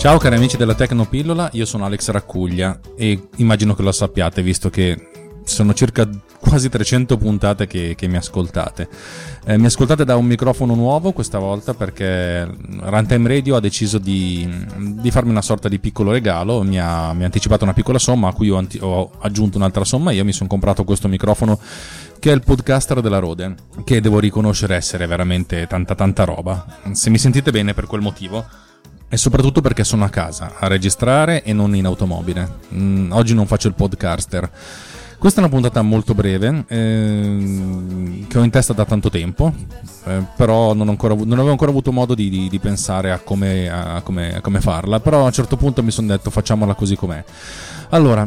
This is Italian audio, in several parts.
Ciao cari amici della Tecnopillola, io sono Alex Raccuglia e immagino che lo sappiate visto che sono circa quasi 300 puntate che, che mi ascoltate. Eh, mi ascoltate da un microfono nuovo questa volta perché Runtime Radio ha deciso di, di farmi una sorta di piccolo regalo, mi ha, mi ha, anticipato una piccola somma a cui ho, anti- ho aggiunto un'altra somma, io mi sono comprato questo microfono che è il podcaster della Rode, che devo riconoscere essere veramente tanta tanta roba. Se mi sentite bene per quel motivo e soprattutto perché sono a casa a registrare e non in automobile. Mm, oggi non faccio il podcaster. Questa è una puntata molto breve eh, che ho in testa da tanto tempo, eh, però non, ancora, non, avevo ancora avuto modo di, di, di pensare a come, a, come, a come, farla, però a un certo punto mi sono detto facciamola così com'è. Allora,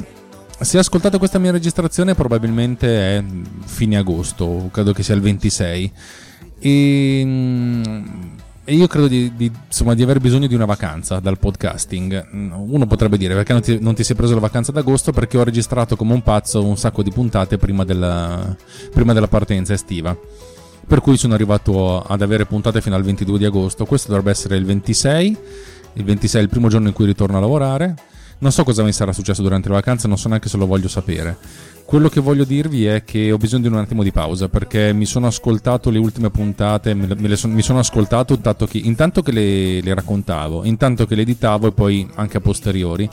se ascoltate questa mia registrazione probabilmente è fine agosto, credo che sia il 26. E e io credo di, di, insomma, di, aver bisogno di una vacanza dal podcasting. Uno potrebbe dire perché non ti, non ti sei preso la vacanza d'agosto? Perché ho registrato come un pazzo un sacco di puntate prima della, prima della partenza estiva. Per cui sono arrivato ad avere puntate fino al 22 di agosto. Questo dovrebbe essere il 26. Il 26 è il primo giorno in cui ritorno a lavorare. Non so cosa mi sarà successo durante le vacanze, non so neanche se lo voglio sapere. Quello che voglio dirvi è che ho bisogno di un attimo di pausa perché mi sono ascoltato le ultime puntate, me le son, mi sono ascoltato intanto che, intanto che le, le raccontavo, intanto che le editavo e poi anche a posteriori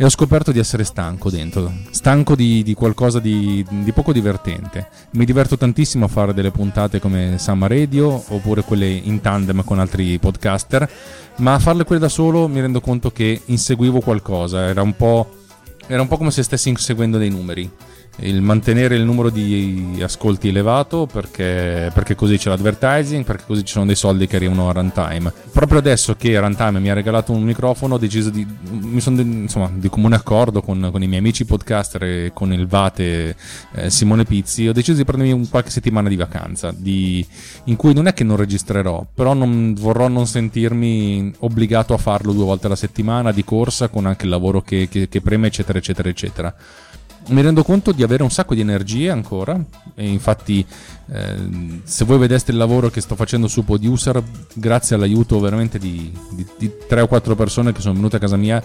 e ho scoperto di essere stanco dentro, stanco di, di qualcosa di, di, poco divertente. Mi diverto tantissimo a fare delle puntate come Summer Radio oppure quelle in tandem con altri podcaster, ma a farle quelle da solo mi rendo conto che inseguivo qualcosa, era un po', era un po come se stessi inseguendo dei numeri il mantenere il numero di ascolti elevato perché, perché, così c'è l'advertising, perché così ci sono dei soldi che arrivano a runtime. Proprio adesso che Runtime mi ha regalato un microfono, ho deciso di, mi sono insomma di comune accordo con, con, i miei amici podcaster e con il Vate eh, Simone Pizzi, ho deciso di prendermi un qualche settimana di vacanza, di, in cui non è che non registrerò, però non, vorrò non sentirmi obbligato a farlo due volte alla settimana di corsa con anche il lavoro che, che, che preme, eccetera, eccetera, eccetera mi rendo conto di avere un sacco di energie ancora e infatti eh, se voi vedeste il lavoro che sto facendo su Podiuser grazie all'aiuto veramente di, di, di 3 o 4 persone che sono venute a casa mia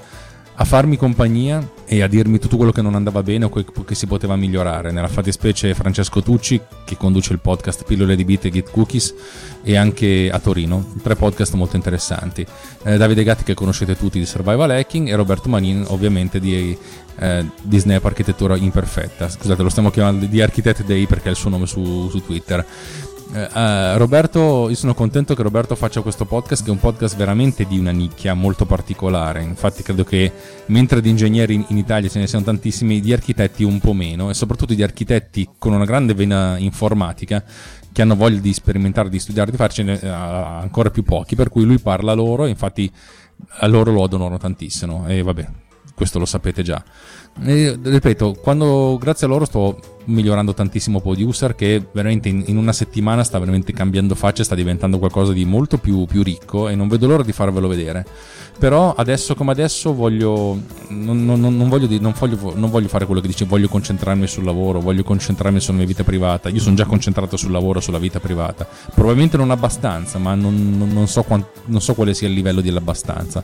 a farmi compagnia e a dirmi tutto quello che non andava bene o che si poteva migliorare. Nella fattispecie Francesco Tucci, che conduce il podcast Pillole di Beat e Git Cookies, e anche a Torino, tre podcast molto interessanti. Eh, Davide Gatti, che conoscete tutti di Survival Hacking, e Roberto Manin, ovviamente di, eh, di Snap Architettura Imperfetta. Scusate, lo stiamo chiamando di Architect Day perché è il suo nome su, su Twitter. Uh, Roberto, io sono contento che Roberto faccia questo podcast, che è un podcast veramente di una nicchia molto particolare. Infatti, credo che mentre di ingegneri in, in Italia ce ne siano tantissimi, di architetti un po' meno, e soprattutto di architetti con una grande vena informatica che hanno voglia di sperimentare, di studiare, di farcene uh, ancora più pochi. Per cui lui parla loro, infatti a loro lo adorano tantissimo. E vabbè, questo lo sapete già. E, ripeto, quando grazie a loro sto migliorando tantissimo Producer che veramente in, in, una settimana sta veramente cambiando faccia sta diventando qualcosa di molto più, più, ricco e non vedo l'ora di farvelo vedere. Però adesso come adesso voglio non, non, non, voglio, non, voglio, non voglio fare quello che dice voglio concentrarmi sul lavoro, voglio concentrarmi sulla mia vita privata. Io sono già concentrato sul lavoro, sulla vita privata. Probabilmente non abbastanza, ma non, so, quant, non so quale sia il livello dell'abbastanza.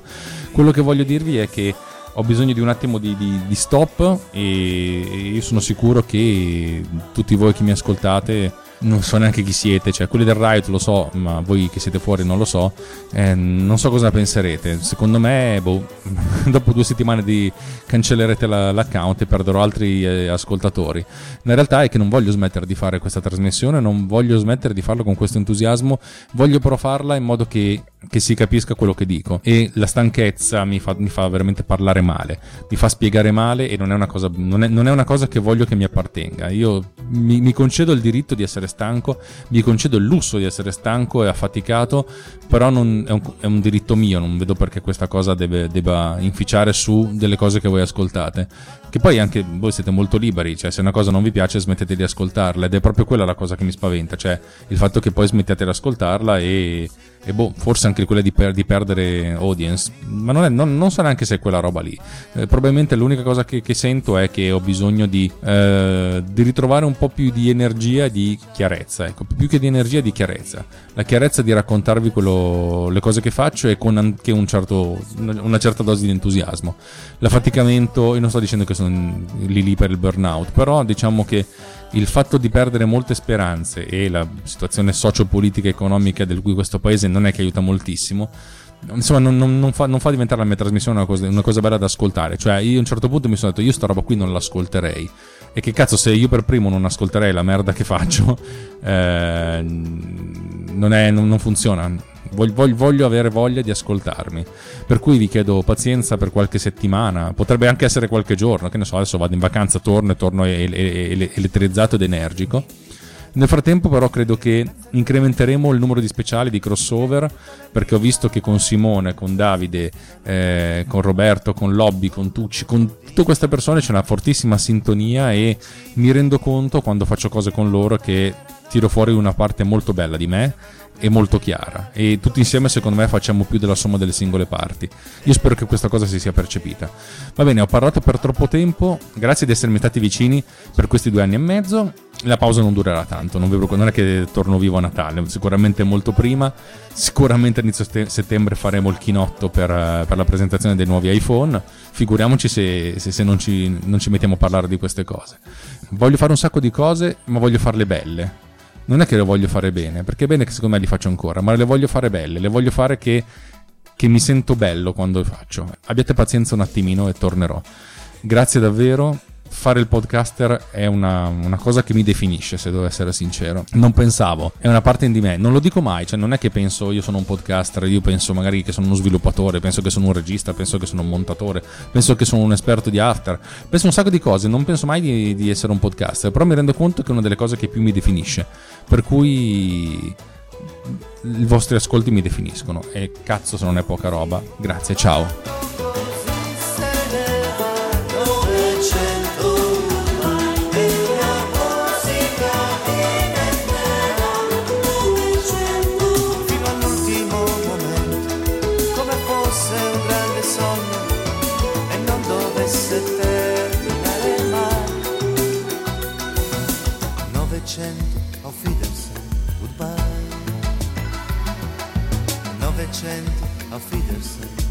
Quello che voglio dirvi è che ho bisogno di un attimo di, di, di stop e io sono sicuro che tutti voi che mi ascoltate non so neanche chi siete, cioè quelli del Riot lo so, ma voi che siete fuori non lo so, eh, non so cosa penserete. Secondo me, boh, dopo due settimane di cancellerete la, l'account e perderò altri eh, ascoltatori. La realtà è che non voglio smettere di fare questa trasmissione, non voglio smettere di farlo con questo entusiasmo, voglio però farla in modo che, che si capisca quello che dico. E la stanchezza mi fa, mi fa, veramente parlare male, mi fa spiegare male e non è una cosa, non è, non è una cosa che voglio che mi appartenga. Io mi, mi concedo il diritto di essere stanco, mi concedo il lusso di essere stanco e affaticato, però non, è, un, è, un, diritto mio, non vedo perché questa cosa deve, debba inficiare su delle cose che voi ascoltate. Che poi anche voi siete molto liberi, cioè se una cosa non vi piace smettete di ascoltarla ed è proprio quella la cosa che mi spaventa, cioè il fatto che poi smettiate di ascoltarla e e boh, forse anche quella di, per, di perdere audience, ma non, è, non, non, so neanche se è quella roba lì. Eh, probabilmente l'unica cosa che, che, sento è che ho bisogno di, eh, di, ritrovare un po' più di energia e di chiarezza, ecco, più che di energia di chiarezza. La chiarezza di raccontarvi quello, le cose che faccio e con anche un certo, una certa dose di entusiasmo. L'affaticamento, io non sto dicendo che sono lì lì per il burnout, però diciamo che il fatto di perdere molte speranze e la situazione socio-politica e economica del cui questo paese non è che aiuta moltissimo, insomma non, non, non, fa, non, fa, diventare la mia trasmissione una cosa, una cosa, bella da ascoltare. Cioè io a un certo punto mi sono detto io sta roba qui non l'ascolterei. E che cazzo se io per primo non ascolterei la merda che faccio eh, non, è, non, funziona voglio, voglio, avere voglia di ascoltarmi. Per cui vi chiedo pazienza per qualche settimana. Potrebbe anche essere qualche giorno che ne so adesso vado in vacanza torno e torno elettrizzato ed energico. Nel frattempo però credo che incrementeremo il numero di speciali di crossover perché ho visto che con Simone, con Davide, eh, con Roberto, con Lobby, con Tucci, con tutte queste persone c'è una fortissima sintonia e mi rendo conto quando faccio cose con loro che tiro fuori una parte molto bella di me e molto chiara e tutti insieme secondo me facciamo più della somma delle singole parti. Io spero che questa cosa si sia percepita. Va bene, ho parlato per troppo tempo, grazie di essermi stati vicini per questi due anni e mezzo. La pausa non durerà tanto, non, vedo, non è che torno vivo a Natale, sicuramente molto prima, sicuramente a inizio settembre faremo il chinotto per, per la presentazione dei nuovi iPhone, figuriamoci se, se, se non, ci, non ci mettiamo a parlare di queste cose. Voglio fare un sacco di cose, ma voglio farle belle non è che le voglio fare bene, perché è bene che secondo me li faccio ancora, ma le voglio fare belle, le voglio fare che, che mi sento bello quando le faccio. Abbiate pazienza un attimino e tornerò. Grazie davvero fare il podcaster è una, una, cosa che mi definisce, se devo essere sincero. Non pensavo, è una parte di me, non lo dico mai, cioè non è che penso io sono un podcaster, io penso magari che sono uno sviluppatore, penso che sono un regista, penso che sono un montatore, penso che sono un esperto di after, penso un sacco di cose, non penso mai di, di essere un podcaster, però mi rendo conto che è una delle cose che più mi definisce, per cui i vostri ascolti mi definiscono e cazzo se non è poca roba. Grazie, ciao. goodbye. Novecento, auf